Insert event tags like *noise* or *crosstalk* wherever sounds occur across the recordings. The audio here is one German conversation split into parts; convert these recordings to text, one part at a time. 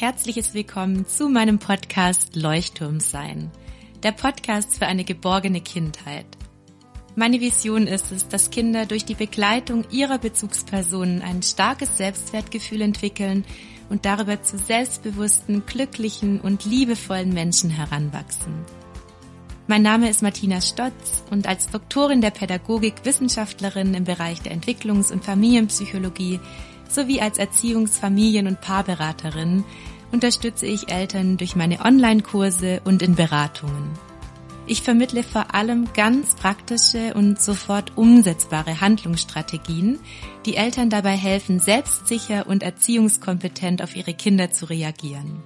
herzliches Willkommen zu meinem Podcast Leuchtturm sein, der Podcast für eine geborgene Kindheit. Meine Vision ist es, dass Kinder durch die Begleitung ihrer Bezugspersonen ein starkes Selbstwertgefühl entwickeln und darüber zu selbstbewussten, glücklichen und liebevollen Menschen heranwachsen. Mein Name ist Martina Stotz und als Doktorin der Pädagogik Wissenschaftlerin im Bereich der Entwicklungs- und Familienpsychologie sowie als Erziehungs-, Familien- und Paarberaterin unterstütze ich Eltern durch meine Online-Kurse und in Beratungen. Ich vermittle vor allem ganz praktische und sofort umsetzbare Handlungsstrategien, die Eltern dabei helfen, selbstsicher und erziehungskompetent auf ihre Kinder zu reagieren.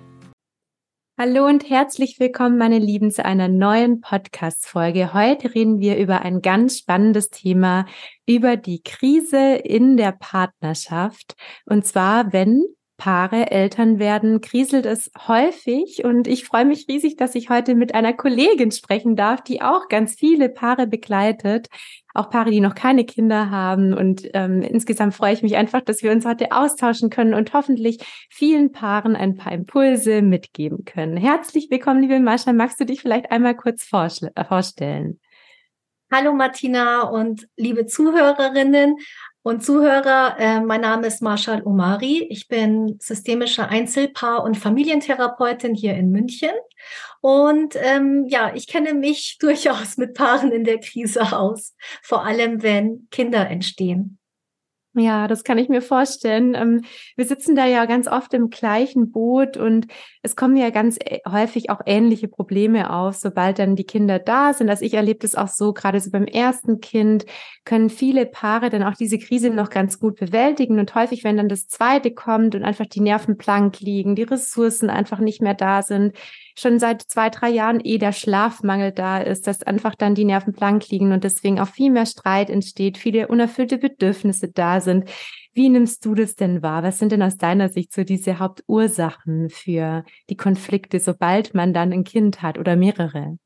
Hallo und herzlich willkommen, meine Lieben, zu einer neuen Podcast-Folge. Heute reden wir über ein ganz spannendes Thema, über die Krise in der Partnerschaft. Und zwar, wenn Paare Eltern werden, kriselt es häufig. Und ich freue mich riesig, dass ich heute mit einer Kollegin sprechen darf, die auch ganz viele Paare begleitet, auch Paare, die noch keine Kinder haben. Und ähm, insgesamt freue ich mich einfach, dass wir uns heute austauschen können und hoffentlich vielen Paaren ein paar Impulse mitgeben können. Herzlich willkommen, liebe Mascha, magst du dich vielleicht einmal kurz äh, vorstellen? Hallo Martina und liebe Zuhörerinnen und Zuhörer, äh, mein Name ist Marshall Omari. Ich bin systemische Einzelpaar- und Familientherapeutin hier in München. Und ähm, ja, ich kenne mich *laughs* durchaus mit Paaren in der Krise aus, vor allem wenn Kinder entstehen. Ja, das kann ich mir vorstellen. Ähm, wir sitzen da ja ganz oft im gleichen Boot und es kommen ja ganz äh, häufig auch ähnliche Probleme auf, sobald dann die Kinder da sind. Also ich erlebe das auch so, gerade so beim ersten Kind können viele Paare dann auch diese Krise noch ganz gut bewältigen und häufig, wenn dann das zweite kommt und einfach die Nerven blank liegen, die Ressourcen einfach nicht mehr da sind, schon seit zwei, drei Jahren eh der Schlafmangel da ist, dass einfach dann die Nerven blank liegen und deswegen auch viel mehr Streit entsteht, viele unerfüllte Bedürfnisse da sind. Wie nimmst du das denn wahr? Was sind denn aus deiner Sicht so diese Hauptursachen für die Konflikte, sobald man dann ein Kind hat oder mehrere?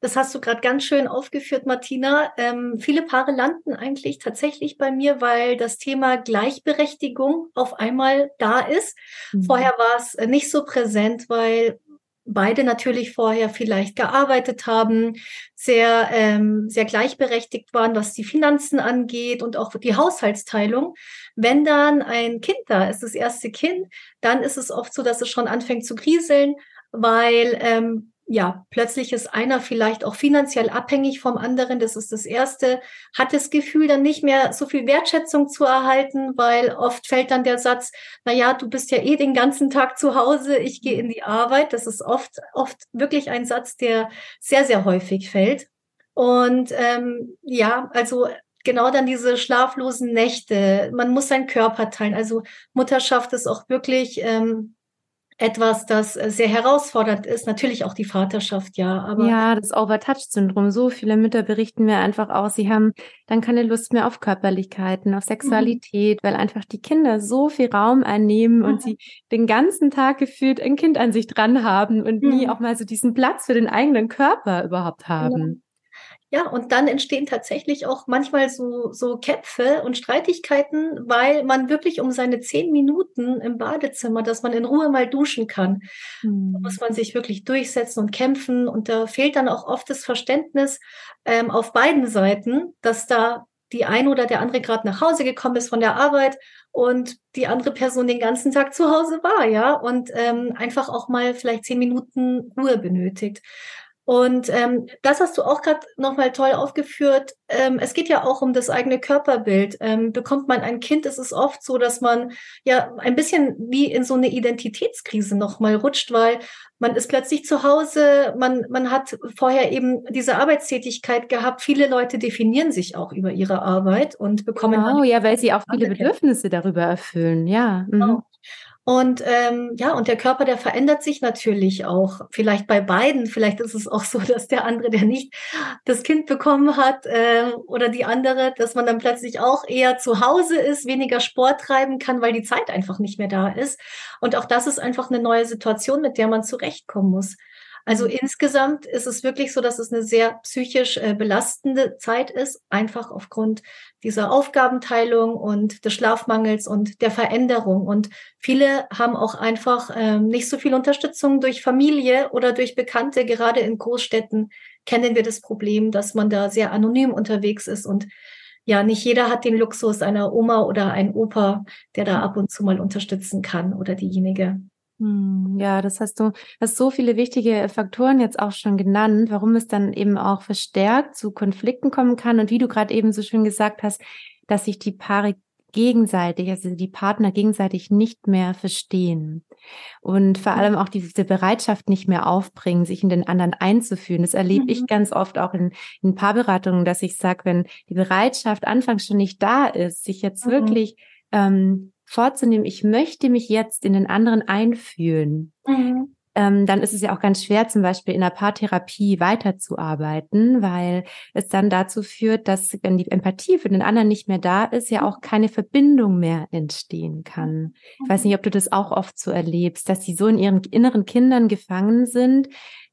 Das hast du gerade ganz schön aufgeführt, Martina. Ähm, viele Paare landen eigentlich tatsächlich bei mir, weil das Thema Gleichberechtigung auf einmal da ist. Mhm. Vorher war es nicht so präsent, weil beide natürlich vorher vielleicht gearbeitet haben, sehr, ähm, sehr gleichberechtigt waren, was die Finanzen angeht und auch die Haushaltsteilung. Wenn dann ein Kind da ist, das erste Kind, dann ist es oft so, dass es schon anfängt zu kriseln, weil ähm, ja, plötzlich ist einer vielleicht auch finanziell abhängig vom anderen. Das ist das Erste. Hat das Gefühl, dann nicht mehr so viel Wertschätzung zu erhalten, weil oft fällt dann der Satz, na ja, du bist ja eh den ganzen Tag zu Hause, ich gehe in die Arbeit. Das ist oft, oft wirklich ein Satz, der sehr, sehr häufig fällt. Und ähm, ja, also genau dann diese schlaflosen Nächte. Man muss seinen Körper teilen. Also Mutterschaft ist auch wirklich ähm, etwas, das äh, sehr herausfordernd ist. Natürlich auch die Vaterschaft, ja. Aber ja, das Overtouch-Syndrom. So viele Mütter berichten mir einfach auch, sie haben dann keine Lust mehr auf Körperlichkeiten, auf Sexualität, mhm. weil einfach die Kinder so viel Raum einnehmen mhm. und sie den ganzen Tag gefühlt ein Kind an sich dran haben und mhm. nie auch mal so diesen Platz für den eigenen Körper überhaupt haben. Ja, und dann entstehen tatsächlich auch manchmal so, so Kämpfe und Streitigkeiten, weil man wirklich um seine zehn Minuten im Badezimmer, dass man in Ruhe mal duschen kann, mhm. da muss man sich wirklich durchsetzen und kämpfen. Und da fehlt dann auch oft das Verständnis ähm, auf beiden Seiten, dass da die eine oder der andere gerade nach Hause gekommen ist von der Arbeit und die andere Person den ganzen Tag zu Hause war, ja, und ähm, einfach auch mal vielleicht zehn Minuten Ruhe benötigt. Und ähm, das hast du auch gerade nochmal toll aufgeführt. Ähm, es geht ja auch um das eigene Körperbild. Ähm, bekommt man ein Kind, ist es oft so, dass man ja ein bisschen wie in so eine Identitätskrise nochmal rutscht, weil man ist plötzlich zu Hause, man, man hat vorher eben diese Arbeitstätigkeit gehabt. Viele Leute definieren sich auch über ihre Arbeit und bekommen. Genau, ja, weil sie auch viele Bedürfnisse darüber erfüllen, ja. Mhm. Genau. Und ähm, ja, und der Körper, der verändert sich natürlich auch. Vielleicht bei beiden. Vielleicht ist es auch so, *laughs* dass der andere, der nicht das Kind bekommen hat, äh, oder die andere, dass man dann plötzlich auch eher zu Hause ist, weniger Sport treiben kann, weil die Zeit einfach nicht mehr da ist. Und auch das ist einfach eine neue Situation, mit der man zurechtkommen muss. Also mhm. insgesamt ist es wirklich so, dass es eine sehr psychisch äh, belastende Zeit ist, einfach aufgrund dieser Aufgabenteilung und des Schlafmangels und der Veränderung. Und viele haben auch einfach ähm, nicht so viel Unterstützung durch Familie oder durch Bekannte. Gerade in Großstädten kennen wir das Problem, dass man da sehr anonym unterwegs ist und ja, nicht jeder hat den Luxus einer Oma oder ein Opa, der da ab und zu mal unterstützen kann oder diejenige. Hm, ja, das hast du, hast so viele wichtige Faktoren jetzt auch schon genannt, warum es dann eben auch verstärkt zu Konflikten kommen kann und wie du gerade eben so schön gesagt hast, dass sich die Paare gegenseitig, also die Partner gegenseitig nicht mehr verstehen und vor allem auch diese Bereitschaft nicht mehr aufbringen, sich in den anderen einzuführen. Das erlebe mhm. ich ganz oft auch in, in Paarberatungen, dass ich sage, wenn die Bereitschaft anfangs schon nicht da ist, sich jetzt mhm. wirklich ähm, vorzunehmen, ich möchte mich jetzt in den anderen einfühlen, mhm. ähm, dann ist es ja auch ganz schwer, zum Beispiel in der Paartherapie weiterzuarbeiten, weil es dann dazu führt, dass wenn die Empathie für den anderen nicht mehr da ist, ja auch keine Verbindung mehr entstehen kann. Ich weiß nicht, ob du das auch oft so erlebst, dass sie so in ihren inneren Kindern gefangen sind,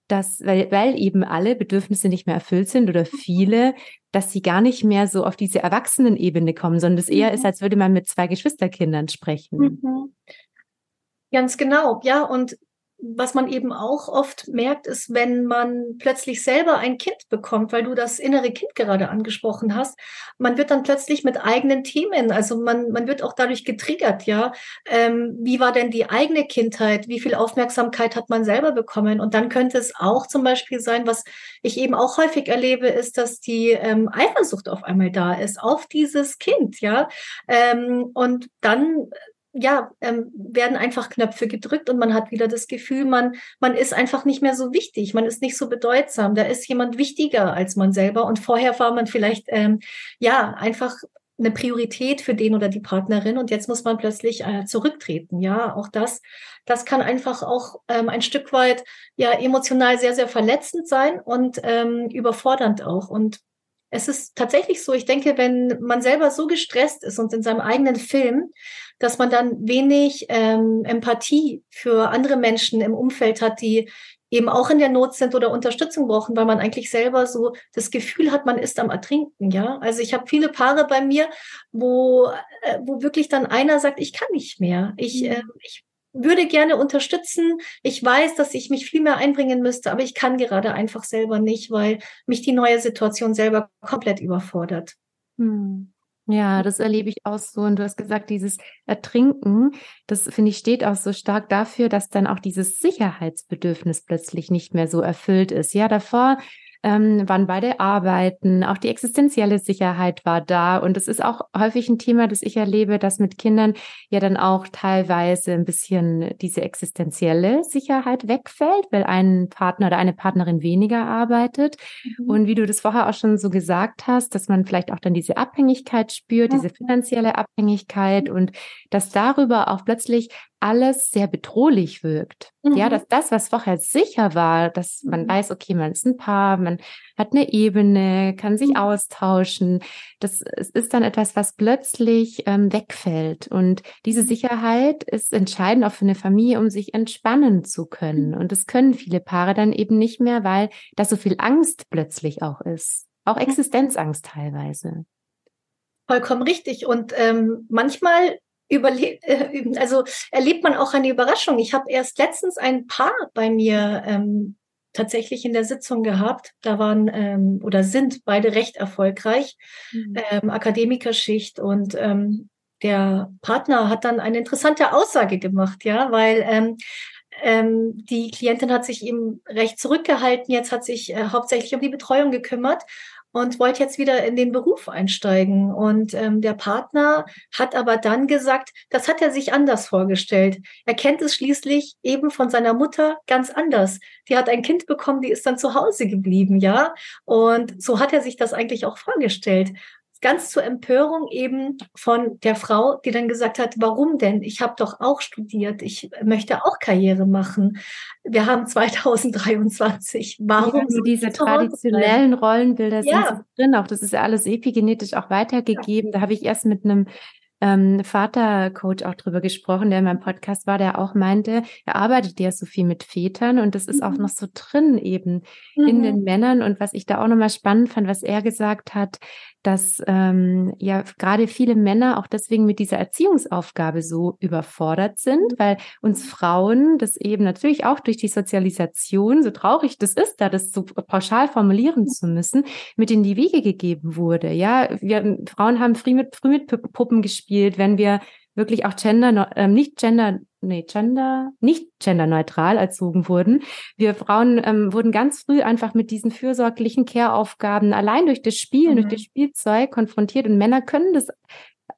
dass, weil, weil eben alle Bedürfnisse nicht mehr erfüllt sind oder viele, dass sie gar nicht mehr so auf diese Erwachsenenebene kommen, sondern es eher mhm. ist, als würde man mit zwei Geschwisterkindern sprechen. Mhm. Ganz genau, ja. Und was man eben auch oft merkt, ist, wenn man plötzlich selber ein Kind bekommt, weil du das innere Kind gerade angesprochen hast, man wird dann plötzlich mit eigenen Themen, also man, man wird auch dadurch getriggert, ja. Ähm, wie war denn die eigene Kindheit? Wie viel Aufmerksamkeit hat man selber bekommen? Und dann könnte es auch zum Beispiel sein, was ich eben auch häufig erlebe, ist, dass die ähm, Eifersucht auf einmal da ist auf dieses Kind, ja. Ähm, und dann ja, ähm, werden einfach Knöpfe gedrückt und man hat wieder das Gefühl, man, man ist einfach nicht mehr so wichtig, man ist nicht so bedeutsam, da ist jemand wichtiger als man selber und vorher war man vielleicht, ähm, ja, einfach eine Priorität für den oder die Partnerin und jetzt muss man plötzlich äh, zurücktreten. Ja, auch das, das kann einfach auch ähm, ein Stück weit ja emotional sehr, sehr verletzend sein und ähm, überfordernd auch. Und es ist tatsächlich so, ich denke, wenn man selber so gestresst ist und in seinem eigenen Film, dass man dann wenig ähm, Empathie für andere Menschen im Umfeld hat, die eben auch in der Not sind oder Unterstützung brauchen, weil man eigentlich selber so das Gefühl hat, man ist am Ertrinken, ja. Also ich habe viele Paare bei mir, wo, äh, wo wirklich dann einer sagt, ich kann nicht mehr. Ich, äh, ich würde gerne unterstützen. Ich weiß, dass ich mich viel mehr einbringen müsste, aber ich kann gerade einfach selber nicht, weil mich die neue Situation selber komplett überfordert. Hm. Ja, das erlebe ich auch so. Und du hast gesagt, dieses Ertrinken, das finde ich steht auch so stark dafür, dass dann auch dieses Sicherheitsbedürfnis plötzlich nicht mehr so erfüllt ist. Ja, davor ähm, waren beide arbeiten, auch die existenzielle Sicherheit war da. Und es ist auch häufig ein Thema, das ich erlebe, dass mit Kindern ja dann auch teilweise ein bisschen diese existenzielle Sicherheit wegfällt, weil ein Partner oder eine Partnerin weniger arbeitet. Mhm. Und wie du das vorher auch schon so gesagt hast, dass man vielleicht auch dann diese Abhängigkeit spürt, ja. diese finanzielle Abhängigkeit und dass darüber auch plötzlich alles sehr bedrohlich wirkt. Mhm. Ja, dass das, was vorher sicher war, dass man mhm. weiß, okay, man ist ein Paar, man hat eine Ebene, kann sich mhm. austauschen. Das ist dann etwas, was plötzlich ähm, wegfällt. Und diese mhm. Sicherheit ist entscheidend auch für eine Familie, um sich entspannen zu können. Und das können viele Paare dann eben nicht mehr, weil da so viel Angst plötzlich auch ist. Auch Existenzangst teilweise. Vollkommen richtig. Und ähm, manchmal überle äh, also erlebt man auch eine Überraschung. Ich habe erst letztens ein Paar bei mir ähm, tatsächlich in der Sitzung gehabt. Da waren ähm, oder sind beide recht erfolgreich, mhm. ähm, Akademikerschicht und ähm, der Partner hat dann eine interessante Aussage gemacht, ja, weil ähm, ähm, die Klientin hat sich eben recht zurückgehalten, jetzt hat sich äh, hauptsächlich um die Betreuung gekümmert und wollte jetzt wieder in den Beruf einsteigen. Und ähm, der Partner hat aber dann gesagt, das hat er sich anders vorgestellt. Er kennt es schließlich eben von seiner Mutter ganz anders. Die hat ein Kind bekommen, die ist dann zu Hause geblieben, ja. Und so hat er sich das eigentlich auch vorgestellt ganz zur Empörung eben von der Frau, die dann gesagt hat, warum denn? Ich habe doch auch studiert, ich möchte auch Karriere machen. Wir haben *laughs* 2023. Warum ja, diese traditionellen Rollenbilder ja. sind drin? Auch das ist ja alles epigenetisch auch weitergegeben. Ja. Da habe ich erst mit einem ähm, Vatercoach auch drüber gesprochen, der in meinem Podcast war, der auch meinte, er arbeitet ja so viel mit Vätern und das ist mhm. auch noch so drin eben mhm. in den Männern. Und was ich da auch nochmal spannend fand, was er gesagt hat, dass ähm, ja gerade viele Männer auch deswegen mit dieser Erziehungsaufgabe so überfordert sind, weil uns Frauen das eben natürlich auch durch die Sozialisation, so traurig das ist, da das so pauschal formulieren mhm. zu müssen, mit in die Wiege gegeben wurde. Ja, wir Frauen haben früh mit, früh mit Puppen gespielt, wenn wir wirklich auch gender, äh, nicht gender, nee, gender, nicht genderneutral erzogen wurden. Wir Frauen ähm, wurden ganz früh einfach mit diesen fürsorglichen Care-Aufgaben allein durch das Spielen, mhm. durch das Spielzeug konfrontiert und Männer können das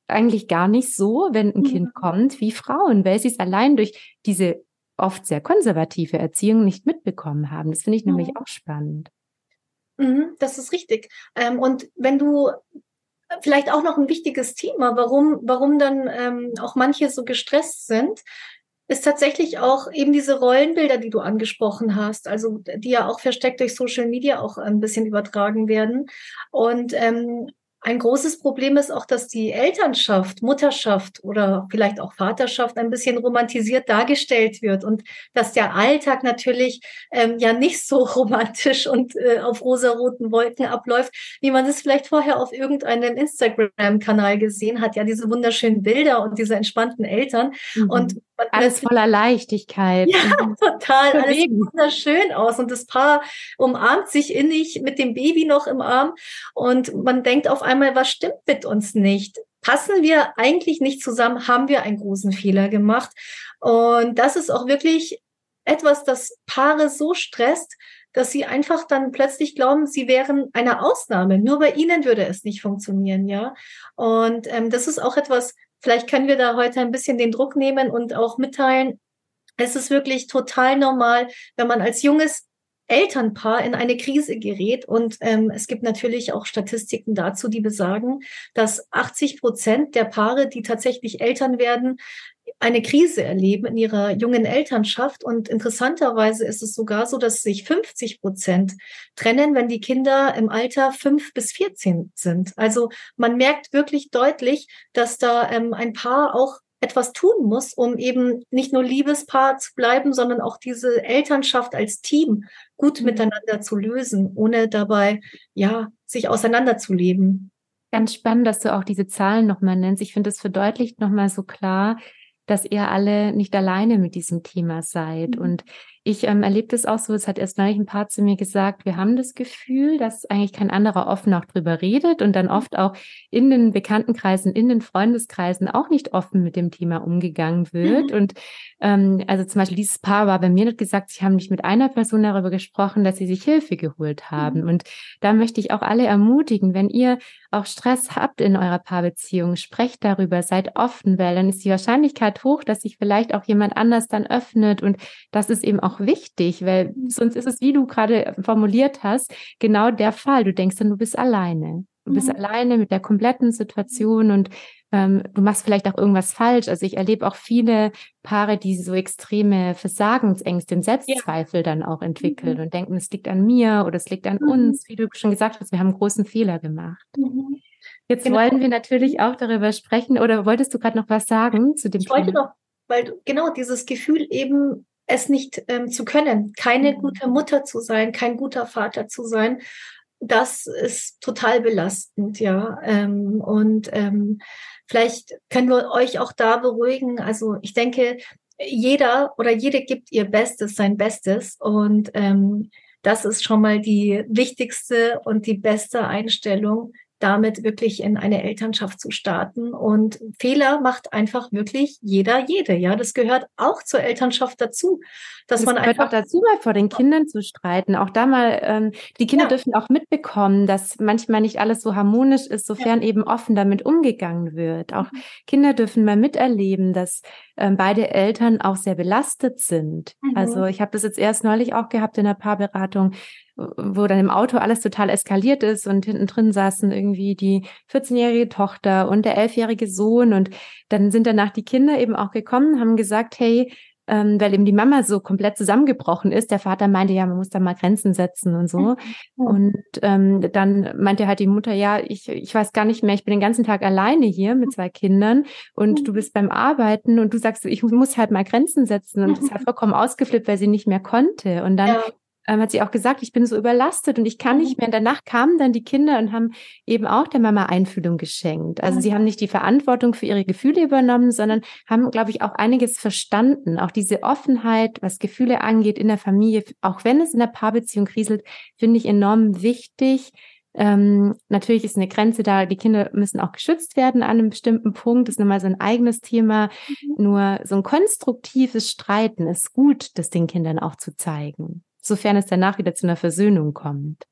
eigentlich gar nicht so, wenn ein mhm. Kind kommt, wie Frauen, weil sie es allein durch diese oft sehr konservative Erziehung nicht mitbekommen haben. Das finde ich mhm. nämlich auch spannend. Mhm, das ist richtig. Ähm, und wenn du vielleicht auch noch ein wichtiges Thema, warum, warum dann ähm, auch manche so gestresst sind, ist tatsächlich auch eben diese Rollenbilder, die du angesprochen hast, also die ja auch versteckt durch Social Media auch ein bisschen übertragen werden. Und ähm, ein großes Problem ist auch, dass die Elternschaft, Mutterschaft oder vielleicht auch Vaterschaft ein bisschen romantisiert dargestellt wird und dass der Alltag natürlich ähm, ja nicht so *laughs* romantisch und äh, auf rosaroten Wolken abläuft, wie man es vielleicht vorher auf irgendeinem Instagram-Kanal gesehen hat. Ja, diese wunderschönen Bilder und diese entspannten Eltern. Mhm. Und alles voller Leichtigkeit. Ja, total. Alles sieht wunderschön aus. Und das Paar umarmt sich innig mit dem Baby noch im Arm. Und man denkt auf einmal, was stimmt mit uns nicht? Passen wir eigentlich nicht zusammen? Haben wir einen großen Fehler gemacht? Und das ist auch wirklich etwas, das Paare so stresst, dass sie einfach dann plötzlich glauben, sie wären eine Ausnahme. Nur bei ihnen würde es nicht funktionieren, ja. Und ähm, das ist auch etwas, Vielleicht können wir da heute ein bisschen den Druck nehmen und auch mitteilen, es ist wirklich total normal, wenn man als junges Elternpaar in eine Krise gerät. Und ähm, es gibt natürlich auch Statistiken dazu, die besagen, dass 80 Prozent der Paare, die tatsächlich Eltern werden, eine Krise erleben in ihrer jungen Elternschaft. Und interessanterweise ist es sogar so, dass sich 50 Prozent trennen, wenn die Kinder im Alter fünf bis 14 sind. Also man merkt wirklich deutlich, dass da ähm, ein Paar auch etwas tun muss, um eben nicht nur Liebespaar zu bleiben, sondern auch diese Elternschaft als Team gut mhm. miteinander zu lösen, ohne dabei, ja, sich auseinanderzuleben. Ganz spannend, dass du auch diese Zahlen nochmal nennst. Ich finde, es verdeutlicht nochmal so klar, dass ihr alle nicht alleine mit diesem Thema seid. Mhm. Und ich ähm, erlebe das auch so, es hat erst neulich ein paar zu mir gesagt, wir haben das Gefühl, dass eigentlich kein anderer offen auch drüber redet und dann mhm. oft auch in den Bekanntenkreisen, in den Freundeskreisen auch nicht offen mit dem Thema umgegangen wird. Mhm. Und ähm, also zum Beispiel dieses Paar war bei mir nicht gesagt, sie haben nicht mit einer Person darüber gesprochen, dass sie sich Hilfe geholt haben. Mhm. Und da möchte ich auch alle ermutigen, wenn ihr auch Stress habt in eurer Paarbeziehung, sprecht darüber, seid offen, weil dann ist die Wahrscheinlichkeit hoch, dass sich vielleicht auch jemand anders dann öffnet und das ist eben auch auch wichtig, weil sonst ist es, wie du gerade formuliert hast, genau der Fall. Du denkst dann, du bist alleine. Du bist mhm. alleine mit der kompletten Situation und ähm, du machst vielleicht auch irgendwas falsch. Also ich erlebe auch viele Paare, die so extreme Versagensängste und Selbstzweifel ja. dann auch entwickeln mhm. und denken, es liegt an mir oder es liegt an mhm. uns. Wie du schon gesagt hast, wir haben einen großen Fehler gemacht. Mhm. Jetzt genau. wollen wir natürlich auch darüber sprechen. Oder wolltest du gerade noch was sagen zu dem ich Thema? Ich wollte noch, weil genau dieses Gefühl eben es nicht ähm, zu können, keine mhm. gute Mutter zu sein, kein guter Vater zu sein, das ist total belastend, ja. Ähm, und ähm, vielleicht können wir euch auch da beruhigen. Also ich denke, jeder oder jede gibt ihr Bestes, sein Bestes. Und ähm, das ist schon mal die wichtigste und die beste Einstellung, damit wirklich in eine Elternschaft zu starten. Und Fehler macht einfach wirklich jeder, jede. Ja, das gehört auch zur Elternschaft dazu, dass das man gehört einfach auch dazu, mal vor den Kindern zu streiten. Auch da mal, ähm, die Kinder ja. dürfen auch mitbekommen, dass manchmal nicht alles so harmonisch ist, sofern ja. eben offen damit umgegangen wird. Auch mhm. Kinder dürfen mal miterleben, dass ähm, beide Eltern auch sehr belastet sind. Mhm. Also ich habe das jetzt erst neulich auch gehabt in der Paarberatung wo dann im Auto alles total eskaliert ist und hinten drin saßen irgendwie die 14-jährige Tochter und der 11-jährige Sohn und dann sind danach die Kinder eben auch gekommen, haben gesagt, hey, ähm, weil eben die Mama so komplett zusammengebrochen ist. Der Vater meinte, ja, man muss da mal Grenzen setzen und so. Mhm. Und ähm, dann meinte halt die Mutter, ja, ich, ich weiß gar nicht mehr, ich bin den ganzen Tag alleine hier mit zwei Kindern und mhm. du bist beim Arbeiten und du sagst, ich muss halt mal Grenzen setzen und mhm. ist halt vollkommen ausgeflippt, weil sie nicht mehr konnte. Und dann ja ähm, hat sie auch gesagt, ich bin so überlastet und ich kann nicht mhm. mehr. Und danach kamen dann die Kinder und haben eben auch der Mama Einfühlung geschenkt. Also sie haben nicht die Verantwortung für ihre Gefühle übernommen, sondern haben, glaube ich, auch einiges verstanden. Auch diese Offenheit, was Gefühle angeht in der Familie, auch wenn es in der Paarbeziehung kriselt, finde ich enorm wichtig. Ähm, natürlich ist eine Grenze da, die Kinder müssen auch geschützt werden an einem bestimmten Punkt. Das ist nochmal so ein eigenes Thema. Mhm. Nur so ein konstruktives Streiten ist gut, das den Kindern auch zu zeigen sofern es danach wieder zu einer Versöhnung kommt.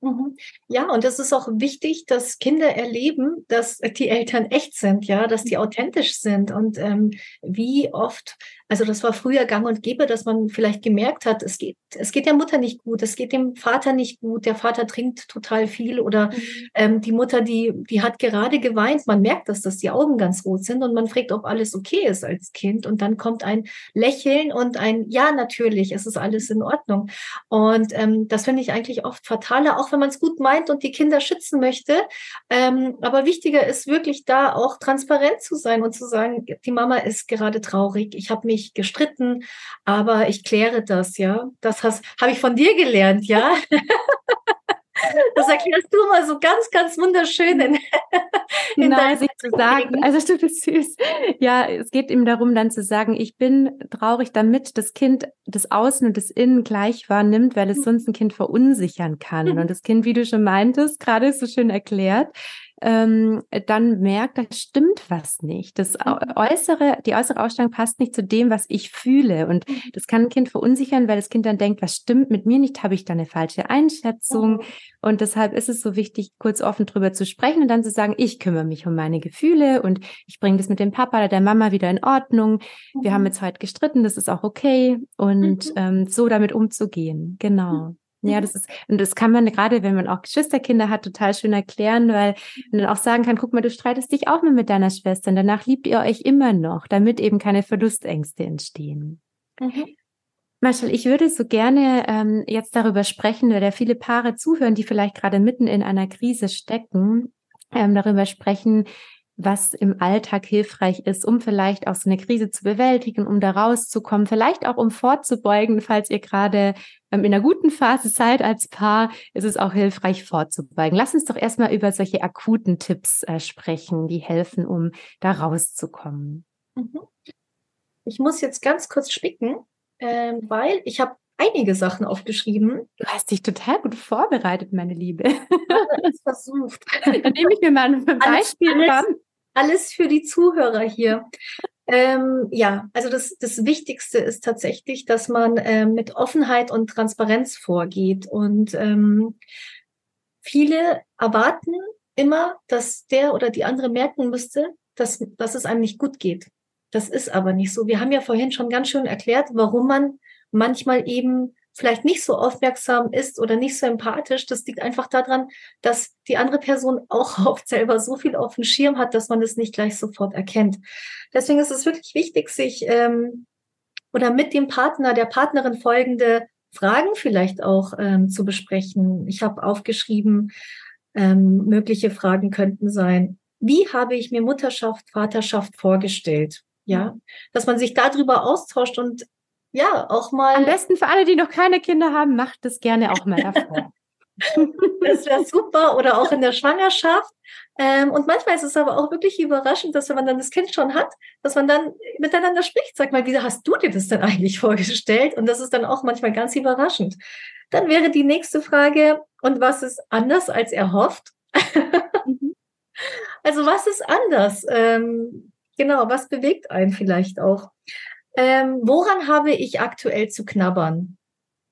Mhm. Ja, und es ist auch wichtig, dass Kinder erleben, dass die Eltern echt sind, ja, dass die authentisch sind und ähm, wie oft also das war früher gang und gäbe, dass man vielleicht gemerkt hat, es geht, es geht der Mutter nicht gut, es geht dem Vater nicht gut, der Vater trinkt total viel oder mhm. ähm, die Mutter, die, die hat gerade geweint. Man merkt das, dass die Augen ganz rot sind und man fragt, ob alles okay ist als Kind. Und dann kommt ein Lächeln und ein Ja, natürlich, es ist alles in Ordnung. Und ähm, das finde ich eigentlich oft fataler, auch wenn man es gut meint und die Kinder schützen möchte. Ähm, aber wichtiger ist wirklich da auch transparent zu sein und zu sagen, die Mama ist gerade traurig. Ich habe mich gestritten, aber ich kläre das, ja. Das habe ich von dir gelernt, ja. *laughs* Das erklärst du mal so ganz, ganz wunderschön in, *laughs* in genau, sich zu sagen. Also *laughs* du bist süß. Ja, es geht ihm darum, dann zu sagen, ich bin traurig, damit das Kind das Außen und das Innen gleich wahrnimmt, weil es mhm. sonst ein Kind verunsichern kann. Mhm. Und das Kind, wie du schon meintest, gerade so schön erklärt, ähm, dann merkt, da stimmt was nicht. Das mhm. äußere, die äußere Ausstrahlung passt nicht zu dem, was ich fühle. Und mhm. das kann ein Kind verunsichern, weil das Kind dann denkt, was stimmt mit mir nicht? Habe ich da eine falsche Einschätzung? Mhm. Und deshalb ist es so wichtig, kurz offen drüber zu sprechen und dann zu sagen, ich kümmere mich um meine Gefühle und ich bringe das mit dem Papa oder der Mama wieder in Ordnung. Wir haben jetzt heute gestritten, das ist auch okay. Und ähm, so damit umzugehen. Genau. Ja, das ist, und das kann man gerade, wenn man auch Geschwisterkinder hat, total schön erklären, weil man dann auch sagen kann, guck mal, du streitest dich auch mal mit deiner Schwester und danach liebt ihr euch immer noch, damit eben keine Verlustängste entstehen. Mhm. Marshall, ich würde so gerne ähm, jetzt darüber sprechen, weil da viele Paare zuhören, die vielleicht gerade mitten in einer Krise stecken, ähm, darüber sprechen, was im Alltag hilfreich ist, um vielleicht auch so eine Krise zu bewältigen, um da rauszukommen, vielleicht auch um vorzubeugen, falls ihr gerade ähm, in einer guten Phase seid als Paar, ist es auch hilfreich vorzubeugen. Lass uns doch erstmal über solche akuten Tipps äh, sprechen, die helfen, um da rauszukommen. Mhm. Ich muss jetzt ganz kurz spicken, äh, weil ich habe einige Sachen aufgeschrieben. Du hast dich total gut vorbereitet, meine Liebe. Alles versucht. *laughs* Dann nehme ich mir mal ein Beispiel alles, alles, alles für die Zuhörer hier. Ähm, ja, also das, das Wichtigste ist tatsächlich, dass man äh, mit Offenheit und Transparenz vorgeht. Und ähm, viele erwarten immer, dass der oder die andere merken müsste, dass, dass es einem nicht gut geht. Das ist aber nicht so. Wir haben ja vorhin schon ganz schön erklärt, warum man manchmal eben vielleicht nicht so aufmerksam ist oder nicht so empathisch, das liegt einfach daran, dass die andere Person auch *laughs* oft selber so viel auf dem Schirm hat, dass man es nicht gleich sofort erkennt. Deswegen ist es wirklich wichtig, sich ähm, oder mit dem Partner, der Partnerin folgende Fragen vielleicht auch ähm, zu besprechen. Ich habe aufgeschrieben, ähm, mögliche Fragen könnten sein, wie habe ich mir Mutterschaft, Vaterschaft vorgestellt? Ja, dass man sich darüber austauscht und ja, auch mal. Am besten für alle, die noch keine Kinder haben, macht das gerne auch mal davor. *laughs* das wäre super oder auch in der Schwangerschaft. Ähm, und manchmal ist es aber auch wirklich überraschend, dass wenn man dann das Kind schon hat, dass man dann miteinander spricht. Sag mal, wie hast du dir das denn eigentlich vorgestellt? Und das ist dann auch manchmal ganz überraschend. Dann wäre die nächste Frage, und was ist anders als erhofft? Mhm. *laughs* also was ist anders? Ähm, genau, was bewegt einen vielleicht auch? Ähm, woran habe ich aktuell zu knabbern?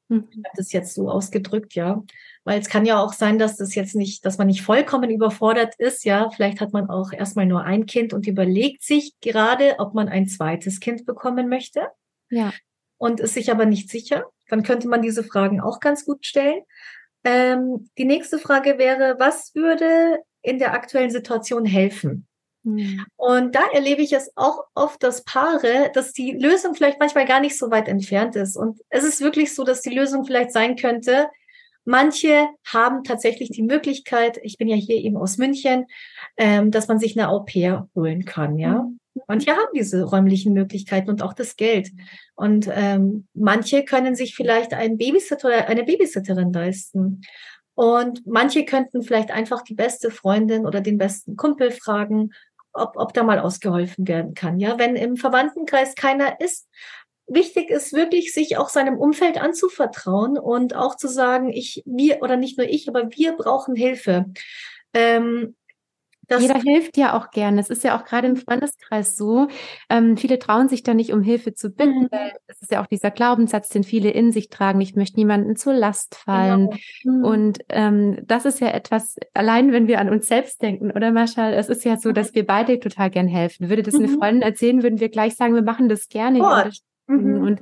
Hm. Ich habe das jetzt so ausgedrückt, ja. Weil es kann ja auch sein, dass das jetzt nicht, dass man nicht vollkommen überfordert ist, ja. Vielleicht hat man auch erstmal nur ein Kind und überlegt sich gerade, ob man ein zweites Kind bekommen möchte. Ja. Und ist sich aber nicht sicher. Dann könnte man diese Fragen auch ganz gut stellen. Ähm, die nächste Frage wäre, was würde in der aktuellen Situation helfen? Mhm. Und da erlebe ich es auch oft, dass Paare, dass die Lösung vielleicht manchmal gar nicht so weit entfernt ist. Und es ist wirklich so, dass die Lösung vielleicht sein könnte, Manche haben tatsächlich die Möglichkeit, ich bin ja hier eben aus München, ähm, dass man sich eine Au pair holen kann, ja. Mhm. Manche haben diese räumlichen Möglichkeiten und auch das Geld. Und ähm, manche können sich vielleicht einen Babysitter oder eine Babysitterin leisten. Und manche könnten vielleicht einfach die beste Freundin oder den besten Kumpel fragen, ob, ob da mal ausgeholfen werden kann. Ja, wenn im Verwandtenkreis keiner ist, wichtig ist wirklich, sich auch seinem Umfeld anzuvertrauen und auch zu sagen, ich, wir oder nicht nur ich, aber wir brauchen Hilfe. Ähm, jeder hilft ja auch gerne. Es ist ja auch gerade im Freundeskreis so. Ähm, viele trauen sich da nicht, um Hilfe zu bitten, mhm. weil es ist ja auch dieser Glaubenssatz, den viele in sich tragen. Ich möchte niemanden zur Last fallen. Genau. Mhm. Und ähm, das ist ja etwas, allein wenn wir an uns selbst denken, oder Marshall? Es ist ja so, dass wir beide total gern helfen. Würde das mhm. eine Freundin erzählen, würden wir gleich sagen, wir machen das gerne. Oh. Mhm. Und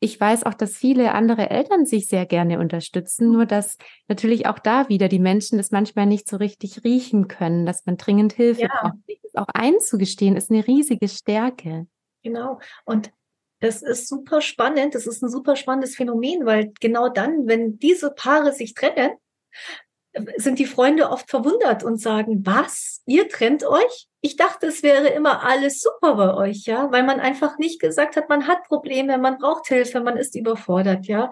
ich weiß auch, dass viele andere Eltern sich sehr gerne unterstützen, nur dass natürlich auch da wieder die Menschen das manchmal nicht so richtig riechen können, dass man dringend Hilfe ja. braucht. Das auch einzugestehen, ist eine riesige Stärke. Genau. Und das ist super spannend. Das ist ein super spannendes Phänomen, weil genau dann, wenn diese Paare sich trennen, sind die Freunde oft verwundert und sagen, was? Ihr trennt euch? Ich dachte, es wäre immer alles super bei euch, ja, weil man einfach nicht gesagt hat, man hat Probleme, man braucht Hilfe, man ist überfordert, ja.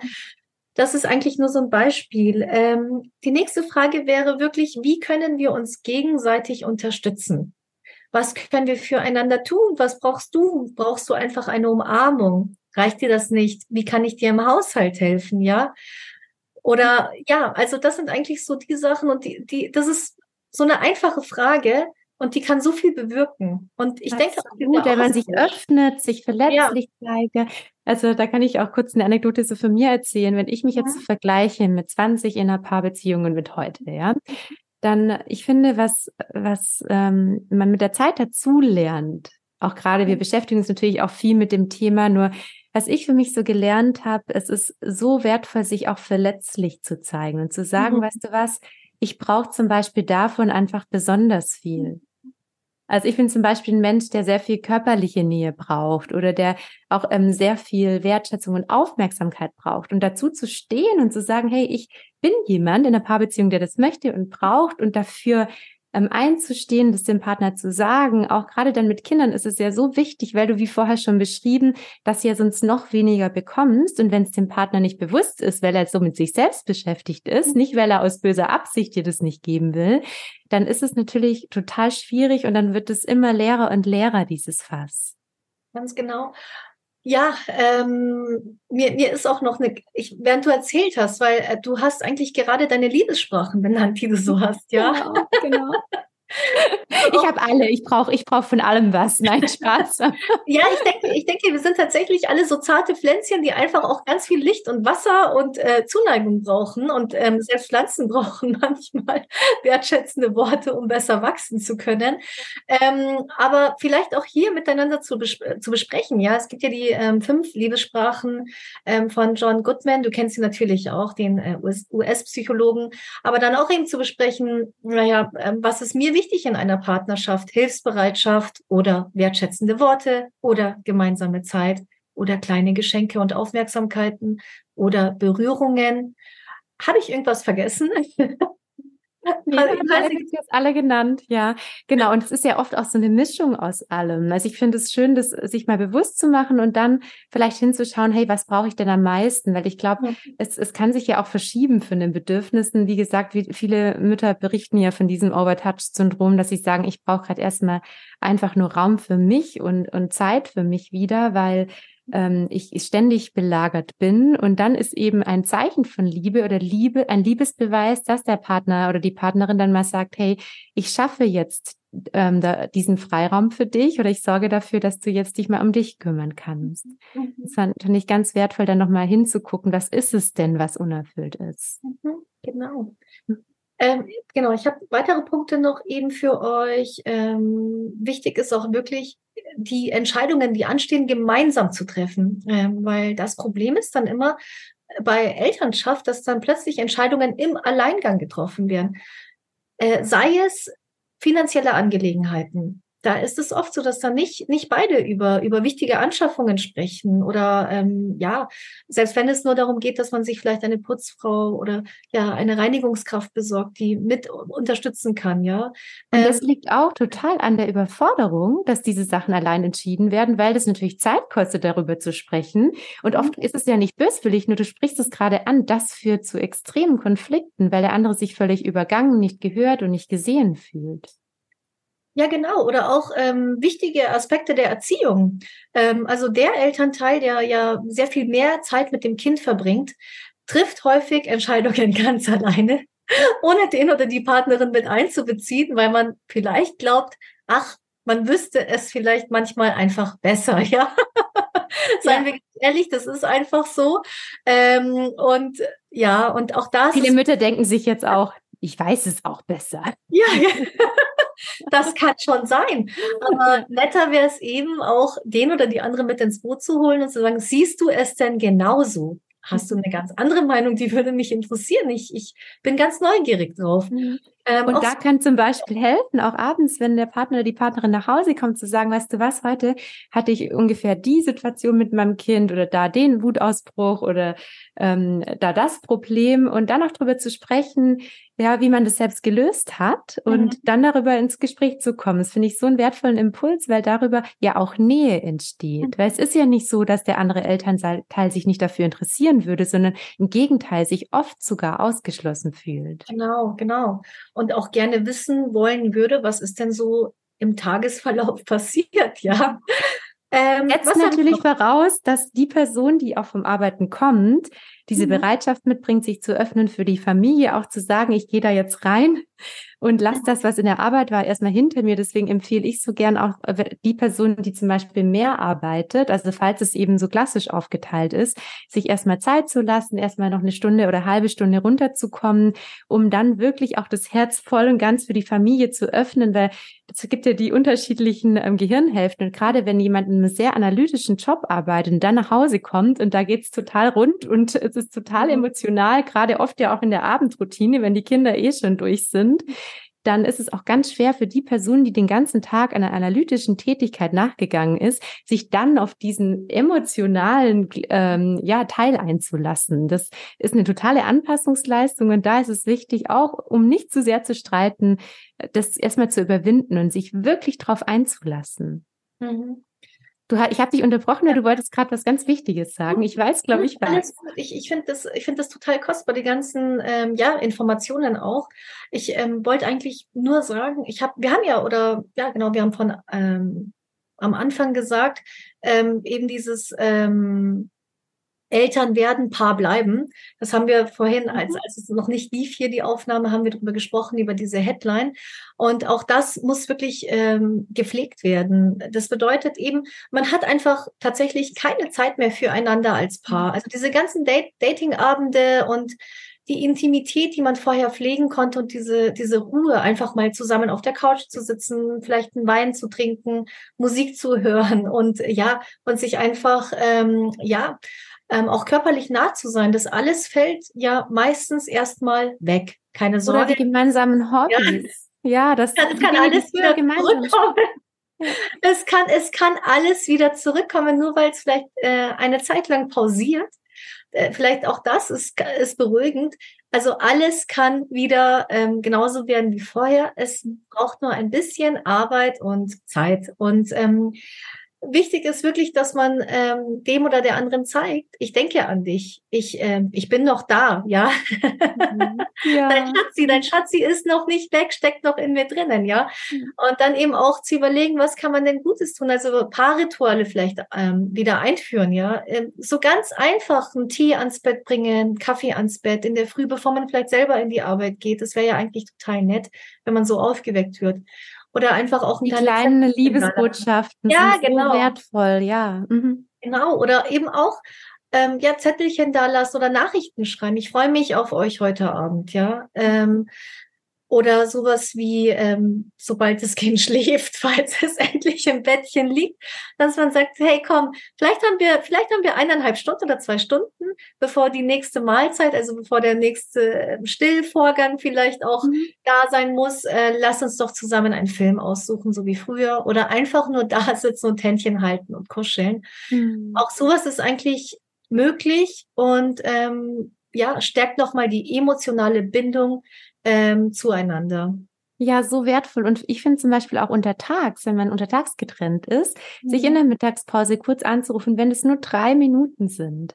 Das ist eigentlich nur so ein Beispiel. Ähm, die nächste Frage wäre wirklich, wie können wir uns gegenseitig unterstützen? Was können wir füreinander tun? Was brauchst du? Brauchst du einfach eine Umarmung? Reicht dir das nicht? Wie kann ich dir im Haushalt helfen? Ja. Oder ja, also das sind eigentlich so die Sachen und die, die, das ist so eine einfache Frage und die kann so viel bewirken. Und ich das denke auch, gut, wenn man sich öffnet, sich verletzlich ja. zeige. Also da kann ich auch kurz eine Anekdote so von mir erzählen. Wenn ich mich ja. jetzt vergleiche mit 20 in einer Paarbeziehung und mit heute, ja, dann ich finde, was, was ähm, man mit der Zeit dazu lernt, auch gerade wir mhm. beschäftigen uns natürlich auch viel mit dem Thema, nur was ich für mich so gelernt habe, es ist so wertvoll, sich auch verletzlich zu zeigen und zu sagen, mhm. weißt du was, ich brauche zum Beispiel davon einfach besonders viel. Also ich bin zum Beispiel ein Mensch, der sehr viel körperliche Nähe braucht oder der auch ähm, sehr viel Wertschätzung und Aufmerksamkeit braucht. Und dazu zu stehen und zu sagen, hey, ich bin jemand in einer Paarbeziehung, der das möchte und braucht und dafür ähm, einzustehen, das dem Partner zu sagen. Auch gerade dann mit Kindern ist es ja so wichtig, weil du wie vorher schon beschrieben, dass du ja sonst noch weniger bekommst. Und wenn es dem Partner nicht bewusst ist, weil er so mit sich selbst beschäftigt ist, nicht weil er aus böser Absicht dir das nicht geben will, dann ist es natürlich total schwierig und dann wird es immer leerer und leerer, dieses Fass. Ganz genau. Ja, ähm, mir, mir ist auch noch eine, ich, während du erzählt hast, weil äh, du hast eigentlich gerade deine Liebessprachen benannt, die du so *laughs* hast, ja. Genau, genau. *laughs* Ich habe alle, ich brauche ich brauch von allem was. Nein, *laughs* Spaß. ja, ich denke, ich denke, wir sind tatsächlich alle so zarte Pflänzchen, die einfach auch ganz viel Licht und Wasser und äh, Zuneigung brauchen. Und ähm, selbst Pflanzen *laughs* brauchen manchmal wertschätzende Worte, um besser wachsen zu können. Ähm, aber vielleicht auch hier miteinander zu, bes zu besprechen. Ja, es gibt ja die ähm, fünf Liebessprachen ähm, von John Goodman. Du kennst sie natürlich auch, den äh, US-Psychologen. Aber dann auch eben zu besprechen, naja, äh, was ist mir wichtig in einer Partnerschaft? Hilfsbereitschaft oder wertschätzende Worte oder gemeinsame Zeit oder kleine Geschenke und Aufmerksamkeiten oder Berührungen. Habe ich irgendwas vergessen? *laughs* Nee, also, ich jetzt alle genannt, ja. Genau. Und es ist ja oft auch so eine Mischung aus allem. Also ich finde es schön, das sich mal bewusst zu machen und dann vielleicht hinzuschauen, hey, was brauche ich denn am meisten? Weil ich glaube, es, es kann sich ja auch verschieben von den Bedürfnissen. Wie gesagt, wie viele Mütter berichten ja von diesem Overtouch-Syndrom, dass sie sagen, ich brauche gerade erstmal einfach nur Raum für mich und, und Zeit für mich wieder, weil ähm, ich ständig belagert bin. Und dann ist eben ein Zeichen von Liebe oder Liebe, ein Liebesbeweis, dass der Partner oder die Partnerin dann mal sagt, hey, ich schaffe jetzt ähm, da, diesen Freiraum für dich oder ich sorge dafür, dass du jetzt dich mal um dich kümmern kannst. Mhm. Das fand ich ganz wertvoll, dann nochmal hinzugucken, was ist es denn, was unerfüllt ist. Mhm, genau. Ähm, genau, ich habe weitere Punkte noch eben für euch. Ähm, wichtig ist auch wirklich, die Entscheidungen, die anstehen, gemeinsam zu treffen. Ähm, weil das Problem ist dann immer bei Elternschaft, dass dann plötzlich Entscheidungen im Alleingang getroffen werden. Äh, sei es finanzielle Angelegenheiten, da ist es oft so, dass dann nicht, nicht beide über, über wichtige Anschaffungen sprechen oder ähm, ja, selbst wenn es nur darum geht, dass man sich vielleicht eine Putzfrau oder ja eine Reinigungskraft besorgt, die mit unterstützen kann, ja. Und das ähm, liegt auch total an der Überforderung, dass diese Sachen allein entschieden werden, weil das natürlich Zeit kostet, darüber zu sprechen. Und oft mhm. ist es ja nicht böswillig, nur du sprichst es gerade an, das führt zu extremen Konflikten, weil der andere sich völlig übergangen, nicht gehört und nicht gesehen fühlt. Ja, genau. Oder auch ähm, wichtige Aspekte der Erziehung. Ähm, also der Elternteil, der ja sehr viel mehr Zeit mit dem Kind verbringt, trifft häufig Entscheidungen *laughs* ganz alleine, ohne den oder die Partnerin mit einzubeziehen, weil man vielleicht glaubt, ach, man wüsste es vielleicht manchmal einfach besser, *laughs* ja. Seien ja. wir ehrlich, das ist einfach so. Ähm, und ja, und auch das. Viele Mütter denken sich jetzt auch, ich weiß es auch besser. Ja, *laughs* das kann schon sein. Aber netter wäre es eben auch, den oder die andere mit ins Boot zu holen und zu sagen, siehst du es denn genauso? Hast du eine ganz andere Meinung? Die würde mich interessieren. Ich, ich bin ganz neugierig drauf. Mhm. Ähm, und da kann zum Beispiel helfen, auch abends, wenn der Partner oder die Partnerin nach Hause kommt, zu sagen, weißt du was, heute hatte ich ungefähr die Situation mit meinem Kind oder da den Wutausbruch oder ähm, da das Problem und dann auch darüber zu sprechen, ja, wie man das selbst gelöst hat und mhm. dann darüber ins Gespräch zu kommen. Das finde ich so einen wertvollen Impuls, weil darüber ja auch Nähe entsteht. Mhm. Weil es ist ja nicht so, dass der andere Elternteil sich nicht dafür interessieren würde, sondern im Gegenteil sich oft sogar ausgeschlossen fühlt. Genau, genau und auch gerne wissen wollen würde, was ist denn so im Tagesverlauf *laughs* passiert, ja. Ähm, Setzt natürlich voraus, dass die Person, die auch vom Arbeiten kommt, diese mhm. Bereitschaft mitbringt, sich zu öffnen für die Familie, auch zu sagen, ich gehe da jetzt rein und lass das, was in der Arbeit war, erstmal hinter mir. Deswegen empfehle ich so gern auch äh, die Person, die zum Beispiel mehr arbeitet, also falls es eben so klassisch aufgeteilt ist, sich erstmal Zeit zu lassen, erstmal noch eine Stunde oder halbe Stunde runterzukommen, um dann wirklich auch das Herz voll und ganz für die Familie zu öffnen, weil es gibt ja die unterschiedlichen ähm, Gehirnhälften. Und gerade wenn jemand in einem sehr analytischen Job arbeitet und dann nach Hause kommt und da geht's total rund und es ist total mhm. emotional, gerade oft ja auch in der Abendroutine, wenn die Kinder eh schon durch sind, dann ist es auch ganz schwer für die Person, die den ganzen Tag einer analytischen Tätigkeit nachgegangen ist, sich dann auf diesen emotionalen ähm, ja, Teil einzulassen. Das ist eine totale Anpassungsleistung und da ist es wichtig, auch um nicht zu sehr zu streiten, das erstmal zu überwinden und sich wirklich darauf einzulassen. Mhm. Du, ich habe dich unterbrochen, ja. du wolltest gerade was ganz Wichtiges sagen. Ich weiß, glaube ich, was. Ich, ich finde das, ich finde das total kostbar, die ganzen ähm, ja, Informationen auch. Ich ähm, wollte eigentlich nur sagen, ich habe, wir haben ja, oder ja, genau, wir haben von ähm, am Anfang gesagt, ähm, eben dieses ähm, Eltern werden, Paar bleiben. Das haben wir vorhin, mhm. als, als es noch nicht lief hier die Aufnahme, haben wir darüber gesprochen, über diese Headline. Und auch das muss wirklich ähm, gepflegt werden. Das bedeutet eben, man hat einfach tatsächlich keine Zeit mehr füreinander als Paar. Mhm. Also diese ganzen Date Datingabende und die Intimität, die man vorher pflegen konnte und diese, diese Ruhe, einfach mal zusammen auf der Couch zu sitzen, vielleicht einen Wein zu trinken, Musik zu hören und ja, und sich einfach, ähm, ja, ähm, auch körperlich nah zu sein, das alles fällt ja meistens erstmal weg. Keine Sorge. Oder die gemeinsamen Hobbys. Ja, ja das kann, kann alles wieder zurückkommen. Es kann, es kann alles wieder zurückkommen, nur weil es vielleicht äh, eine Zeit lang pausiert. Äh, vielleicht auch das ist, ist beruhigend. Also alles kann wieder ähm, genauso werden wie vorher. Es braucht nur ein bisschen Arbeit und Zeit. Und ähm, wichtig ist wirklich, dass man ähm, dem oder der anderen zeigt, ich denke an dich, ich, ähm, ich bin noch da, ja. Mhm. *laughs* ja. Dein Schatzi, dein Schatzi ist noch nicht weg, steckt noch in mir drinnen, ja. Mhm. Und dann eben auch zu überlegen, was kann man denn Gutes tun, also Paarrituale vielleicht ähm, wieder einführen, ja. Ähm, so ganz einfach einen Tee ans Bett bringen, Kaffee ans Bett in der Früh, bevor man vielleicht selber in die Arbeit geht. Das wäre ja eigentlich total nett, wenn man so aufgeweckt wird oder einfach auch die kleinen Zettel Liebesbotschaften ja, sind genau. so wertvoll, ja. Mhm. Genau, oder eben auch ähm, ja Zettelchen da lassen oder Nachrichten schreiben. Ich freue mich auf euch heute Abend, ja. Ähm, oder sowas wie, ähm, sobald das Kind *laughs* schläft, falls es *laughs* endlich im Bettchen liegt, dass man sagt, hey, komm, vielleicht haben wir, vielleicht haben wir eineinhalb Stunden oder zwei Stunden, bevor die nächste Mahlzeit, also bevor der nächste ähm, Stillvorgang vielleicht auch mhm. da sein muss, äh, lass uns doch zusammen einen Film aussuchen, so wie früher, oder einfach nur da *laughs* sitzen und Händchen halten und kuscheln. Mhm. Auch sowas ist eigentlich möglich und ähm, ja, stärkt nochmal die emotionale Bindung ähm, zueinander. Ja, so wertvoll. Und ich finde zum Beispiel auch untertags, wenn man untertags getrennt ist, mhm. sich in der Mittagspause kurz anzurufen, wenn es nur drei Minuten sind.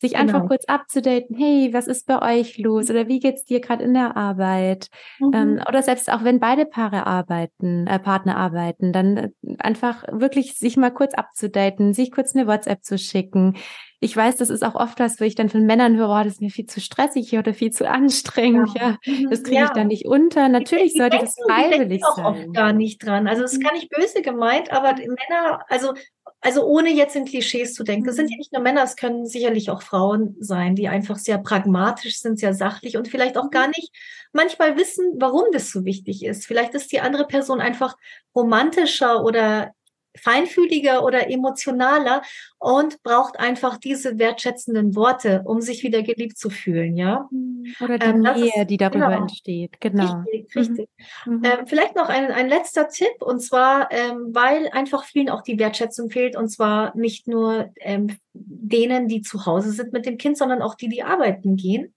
Sich einfach genau. kurz abzudaten, hey, was ist bei euch los? Oder wie geht's dir gerade in der Arbeit? Mhm. Ähm, oder selbst auch wenn beide Paare arbeiten, äh, Partner arbeiten, dann äh, einfach wirklich sich mal kurz abzudaten, sich kurz eine WhatsApp zu schicken, ich weiß, das ist auch oft was, wo ich dann von Männern höre, oh, das ist mir viel zu stressig oder viel zu anstrengend. Ja, ja mhm. das kriege ja. ich dann nicht unter. Natürlich die, sollte das freiwillig auch sein. oft gar nicht dran. Also es ist mhm. gar nicht böse gemeint, aber Männer, also also ohne jetzt in Klischees zu denken, es sind ja mhm. nicht nur Männer, es können sicherlich auch Frauen sein, die einfach sehr pragmatisch sind, sehr sachlich und vielleicht auch gar nicht manchmal wissen, warum das so wichtig ist. Vielleicht ist die andere Person einfach romantischer oder feinfühliger oder emotionaler und braucht einfach diese wertschätzenden Worte, um sich wieder geliebt zu fühlen, ja. Mhm. Oder die ähm, Nähe, ist, die darüber genau, entsteht, genau. Richtig, richtig. Mhm. mhm. Ähm, vielleicht noch ein, ein letzter Tipp, und zwar, ähm, weil einfach vielen auch die Wertschätzung fehlt, und zwar nicht nur ähm, denen, die zu Hause sind mit dem Kind, sondern auch die, die arbeiten gehen.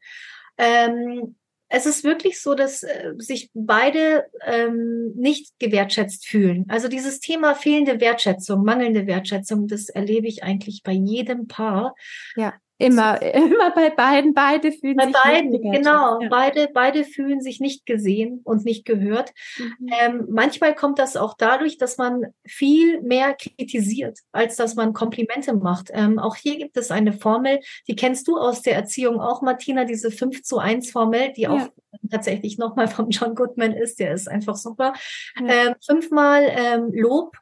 Ähm, es ist wirklich so, dass äh, sich beide ähm, nicht gewertschätzt fühlen. Also dieses Thema fehlende Wertschätzung, mangelnde Wertschätzung, das erlebe ich eigentlich bei jedem Paar. Ja. Immer, *laughs* immer bei beiden, beide fühlen bei sich beiden, nicht genau, ja. beide, beide fühlen sich nicht gesehen und nicht gehört. Mhm. Ähm, manchmal kommt das auch dadurch, dass man viel mehr kritisiert, als dass man Komplimente macht. Ähm, auch hier gibt es eine Formel, die kennst du aus der Erziehung auch, Martina, diese 5 zu 1 Formel, die ja. auch tatsächlich nochmal von John Goodman ist, der ist einfach super. Ja. Ähm, fünfmal ähm, Lob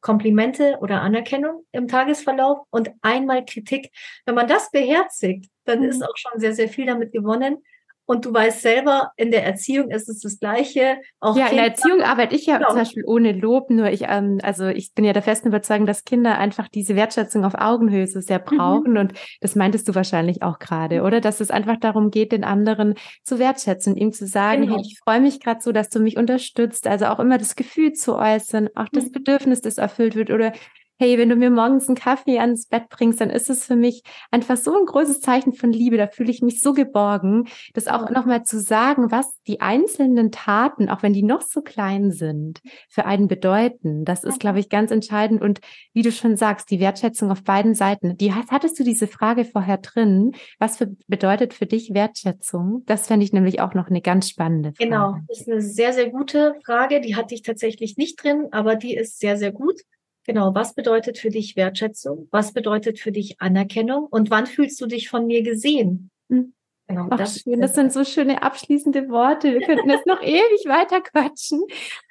Komplimente oder Anerkennung im Tagesverlauf und einmal Kritik. Wenn man das beherzigt, dann ist mhm. auch schon sehr, sehr viel damit gewonnen. Und du weißt selber, in der Erziehung ist es das Gleiche. Auch ja, Kinder, in der Erziehung arbeite ich ja genau. zum Beispiel ohne Lob. Nur ich, ähm, also ich bin ja der festen Überzeugung, dass Kinder einfach diese Wertschätzung auf Augenhöhe so sehr mhm. brauchen. Mhm. Und das meintest du wahrscheinlich auch gerade, oder? Dass es einfach darum geht, den anderen zu wertschätzen, ihm zu sagen, genau. hey, ich freue mich gerade so, dass du mich unterstützt. Also auch immer das Gefühl zu äußern, auch das mhm. Bedürfnis, das erfüllt wird. Oder hey, wenn du mir morgens einen Kaffee ans Bett bringst, dann ist es für mich einfach so ein großes Zeichen von Liebe. Da fühle ich mich so geborgen, das auch nochmal zu sagen, was die einzelnen Taten, auch wenn die noch so klein sind, für einen bedeuten. Das ist, glaube ich, ganz entscheidend. Und wie du schon sagst, die Wertschätzung auf beiden Seiten. Die hattest du diese Frage vorher drin. Was für, bedeutet für dich Wertschätzung? Das fände ich nämlich auch noch eine ganz spannende Frage. Genau, das ist eine sehr, sehr gute Frage. Die hatte ich tatsächlich nicht drin, aber die ist sehr, sehr gut. Genau, was bedeutet für dich Wertschätzung? Was bedeutet für dich Anerkennung? Und wann fühlst du dich von mir gesehen? Hm. Genau, Ach, das, schön. das sind so schöne abschließende Worte. Wir könnten jetzt noch *laughs* ewig weiter quatschen.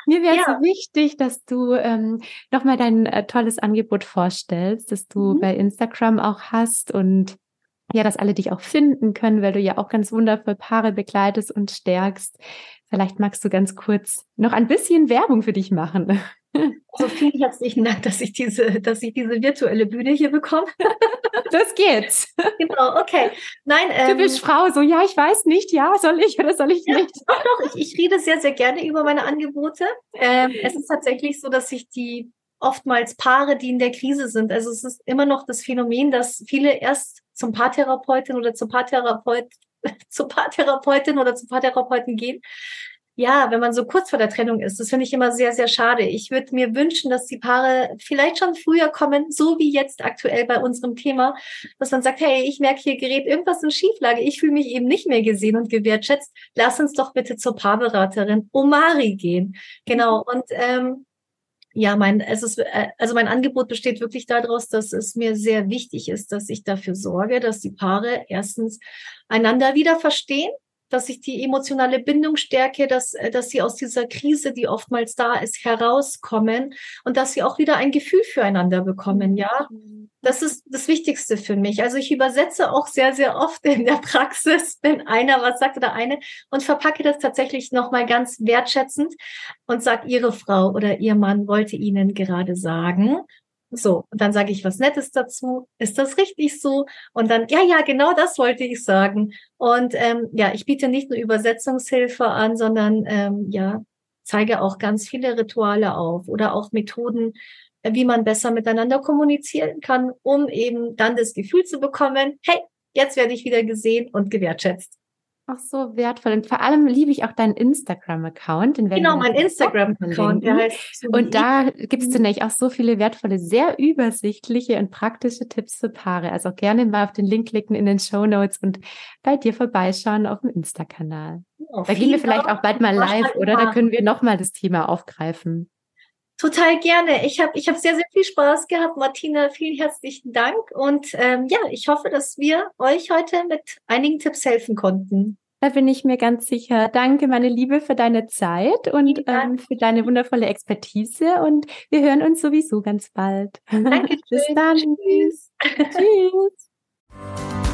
Mir wäre ja. so wichtig, dass du ähm, nochmal dein äh, tolles Angebot vorstellst, das du mhm. bei Instagram auch hast und ja, dass alle dich auch finden können, weil du ja auch ganz wundervoll Paare begleitest und stärkst. Vielleicht magst du ganz kurz noch ein bisschen Werbung für dich machen. Also vielen herzlichen Dank, dass ich diese, dass ich diese virtuelle Bühne hier bekomme. *laughs* Das geht's. Genau, okay. Nein, ähm, du bist Frau, so ja, ich weiß nicht, ja, soll ich oder soll ich ja, nicht? Doch, doch, ich, ich rede sehr, sehr gerne über meine Angebote. Ähm, es ist tatsächlich so, dass ich die oftmals Paare, die in der Krise sind. Also es ist immer noch das Phänomen, dass viele erst zum Paartherapeutin oder zum Paartherapeut, *laughs* zur Paartherapeutin oder zum Paartherapeuten gehen, ja, wenn man so kurz vor der Trennung ist, das finde ich immer sehr, sehr schade. Ich würde mir wünschen, dass die Paare vielleicht schon früher kommen, so wie jetzt aktuell bei unserem Thema, dass man sagt, hey, ich merke hier gerät irgendwas in Schieflage, ich fühle mich eben nicht mehr gesehen und gewertschätzt. Lass uns doch bitte zur Paarberaterin Omari gehen. Genau. Und ähm, ja, mein, es ist, äh, also mein Angebot besteht wirklich daraus, dass es mir sehr wichtig ist, dass ich dafür sorge, dass die Paare erstens einander wieder verstehen, dass ich die emotionale Bindung stärke, dass, äh, dass sie aus dieser Krise, die oftmals da ist, herauskommen und dass sie auch wieder ein Gefühl füreinander bekommen, ja. Das ist das Wichtigste für mich. Also ich übersetze auch sehr, sehr oft in der Praxis, wenn einer was sagt oder eine und verpacke das tatsächlich nochmal ganz wertschätzend und sage, Ihre Frau oder Ihr Mann wollte Ihnen gerade sagen so, und dann sage ich was Nettes dazu. Ist das richtig so? Und dann, ja, ja, genau das wollte ich sagen. Und ähm, ja, ich biete nicht nur Übersetzungshilfe an, sondern ähm, ja, zeige auch ganz viele Rituale auf oder auch Methoden, äh, wie man besser miteinander kommunizieren kann, um eben dann das Gefühl zu bekommen, hey, jetzt werde ich wieder gesehen und gewertschätzt. Ach so wertvoll. Und vor allem liebe ich auch deinen Instagram-Account. Genau, mein Instagram-Account. Und da gibst du nämlich auch so viele wertvolle, sehr übersichtliche und praktische Tipps für Paare. Also auch gerne mal auf den Link klicken in den Show Notes und bei dir vorbeischauen auf dem Insta-Kanal. Oh, da gehen wir vielleicht auch bald mal live, oder? Da können wir nochmal das Thema aufgreifen. Total gerne. Ich habe ich hab sehr, sehr viel Spaß gehabt. Martina, vielen herzlichen Dank. Und ähm, ja, ich hoffe, dass wir euch heute mit einigen Tipps helfen konnten. Da bin ich mir ganz sicher. Danke, meine Liebe, für deine Zeit und ähm, für deine wundervolle Expertise. Und wir hören uns sowieso ganz bald. Danke. *laughs* Bis dann. Tschüss. Tschüss. *laughs*